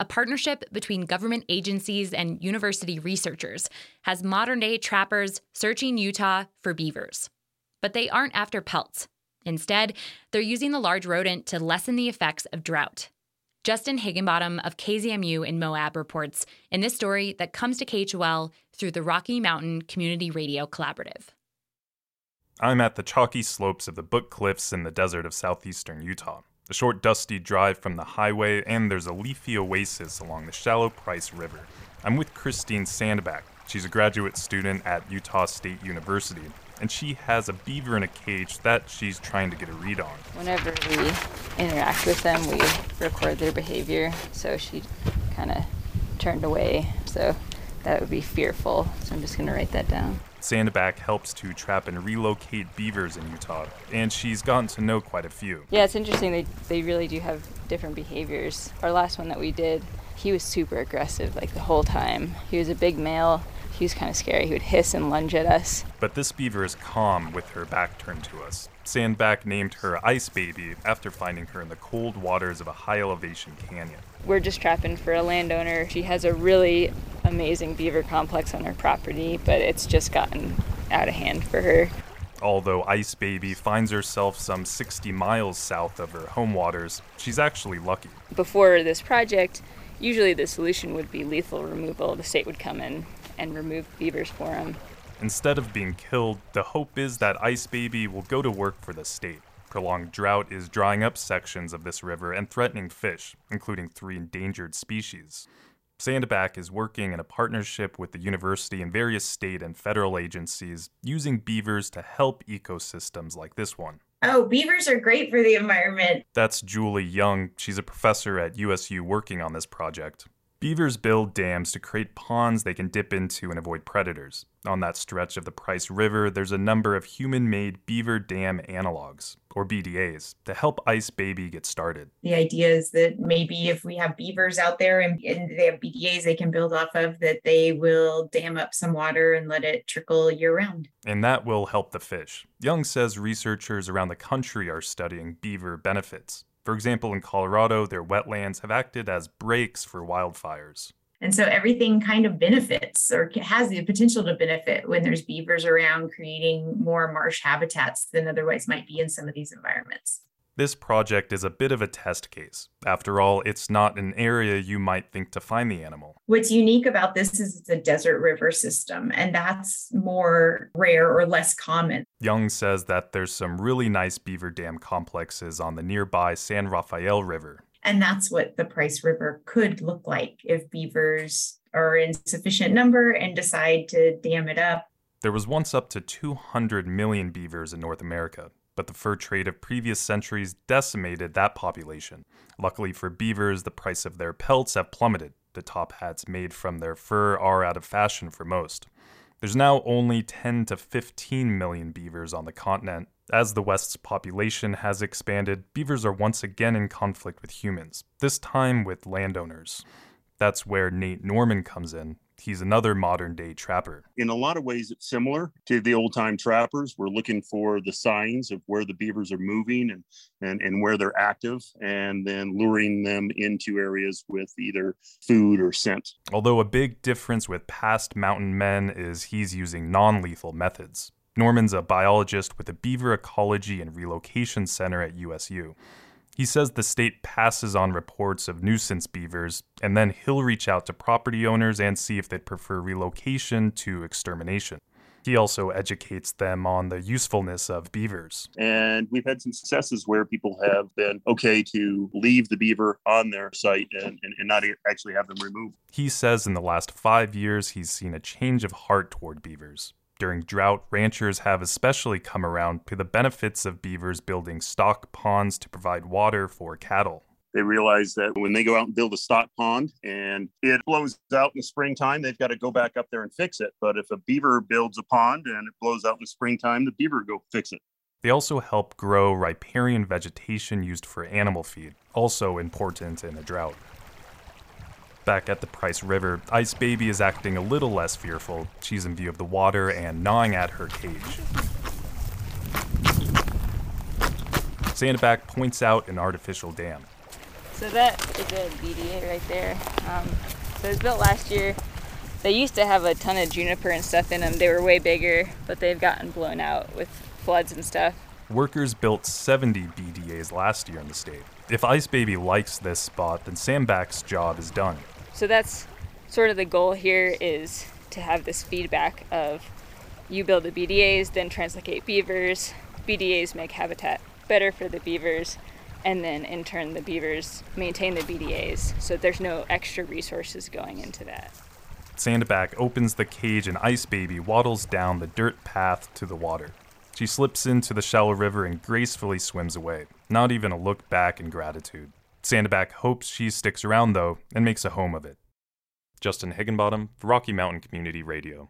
a partnership between government agencies and university researchers, has modern day trappers searching Utah for beavers. But they aren't after pelts. Instead, they're using the large rodent to lessen the effects of drought. Justin Higginbottom of KZMU in Moab reports in this story that comes to KHOL through the Rocky Mountain Community Radio Collaborative. I'm at the chalky slopes of the Book Cliffs in the desert of southeastern Utah. A short, dusty drive from the highway, and there's a leafy oasis along the shallow Price River. I'm with Christine Sandback. She's a graduate student at Utah State University, and she has a beaver in a cage that she's trying to get a read on. Whenever we interact with them, we record their behavior. So she kind of turned away. So that would be fearful. So I'm just going to write that down. Sandback helps to trap and relocate beavers in Utah, and she's gotten to know quite a few. Yeah, it's interesting. They, they really do have different behaviors. Our last one that we did, he was super aggressive like the whole time. He was a big male. He was kind of scary. He would hiss and lunge at us. But this beaver is calm with her back turned to us. Sandback named her Ice Baby after finding her in the cold waters of a high elevation canyon. We're just trapping for a landowner. She has a really amazing beaver complex on her property, but it's just gotten out of hand for her. Although Ice Baby finds herself some 60 miles south of her home waters, she's actually lucky. Before this project, usually the solution would be lethal removal. The state would come in and remove beavers for them. Instead of being killed, the hope is that Ice Baby will go to work for the state. Prolonged drought is drying up sections of this river and threatening fish, including three endangered species. Sandback is working in a partnership with the university and various state and federal agencies using beavers to help ecosystems like this one. Oh, beavers are great for the environment. That's Julie Young. She's a professor at USU working on this project. Beavers build dams to create ponds they can dip into and avoid predators. On that stretch of the Price River, there's a number of human made beaver dam analogs, or BDAs, to help Ice Baby get started. The idea is that maybe if we have beavers out there and, and they have BDAs they can build off of, that they will dam up some water and let it trickle year round. And that will help the fish. Young says researchers around the country are studying beaver benefits. For example, in Colorado, their wetlands have acted as breaks for wildfires. And so everything kind of benefits or has the potential to benefit when there's beavers around, creating more marsh habitats than otherwise might be in some of these environments. This project is a bit of a test case. After all, it's not an area you might think to find the animal. What's unique about this is it's a desert river system, and that's more rare or less common. Young says that there's some really nice beaver dam complexes on the nearby San Rafael River. And that's what the Price River could look like if beavers are in sufficient number and decide to dam it up. There was once up to 200 million beavers in North America, but the fur trade of previous centuries decimated that population. Luckily for beavers, the price of their pelts have plummeted. The top hats made from their fur are out of fashion for most. There's now only 10 to 15 million beavers on the continent. As the West's population has expanded, beavers are once again in conflict with humans, this time with landowners. That's where Nate Norman comes in. He's another modern day trapper. In a lot of ways, it's similar to the old time trappers. We're looking for the signs of where the beavers are moving and, and, and where they're active, and then luring them into areas with either food or scent. Although a big difference with past mountain men is he's using non lethal methods. Norman's a biologist with the Beaver Ecology and Relocation Center at USU. He says the state passes on reports of nuisance beavers, and then he'll reach out to property owners and see if they'd prefer relocation to extermination. He also educates them on the usefulness of beavers. And we've had some successes where people have been okay to leave the beaver on their site and, and, and not actually have them removed. He says in the last five years, he's seen a change of heart toward beavers. During drought, ranchers have especially come around to the benefits of beavers building stock ponds to provide water for cattle. They realize that when they go out and build a stock pond and it blows out in the springtime, they've got to go back up there and fix it. But if a beaver builds a pond and it blows out in the springtime, the beaver go fix it. They also help grow riparian vegetation used for animal feed, also important in a drought. Back at the Price River, Ice Baby is acting a little less fearful. She's in view of the water and gnawing at her cage. Sandback points out an artificial dam. So that is a BDA right there. Um, so it was built last year. They used to have a ton of juniper and stuff in them. They were way bigger, but they've gotten blown out with floods and stuff. Workers built 70 BDAs last year in the state. If Ice Baby likes this spot, then Sandback's job is done. So that's sort of the goal here is to have this feedback of you build the BDAs, then translocate beavers. BDAs make habitat better for the beavers, and then in turn the beavers maintain the BDAs. So there's no extra resources going into that. Sandback opens the cage and Ice Baby waddles down the dirt path to the water. She slips into the shallow river and gracefully swims away, not even a look back in gratitude. Sandback hopes she sticks around, though, and makes a home of it. Justin Higginbottom, Rocky Mountain Community Radio.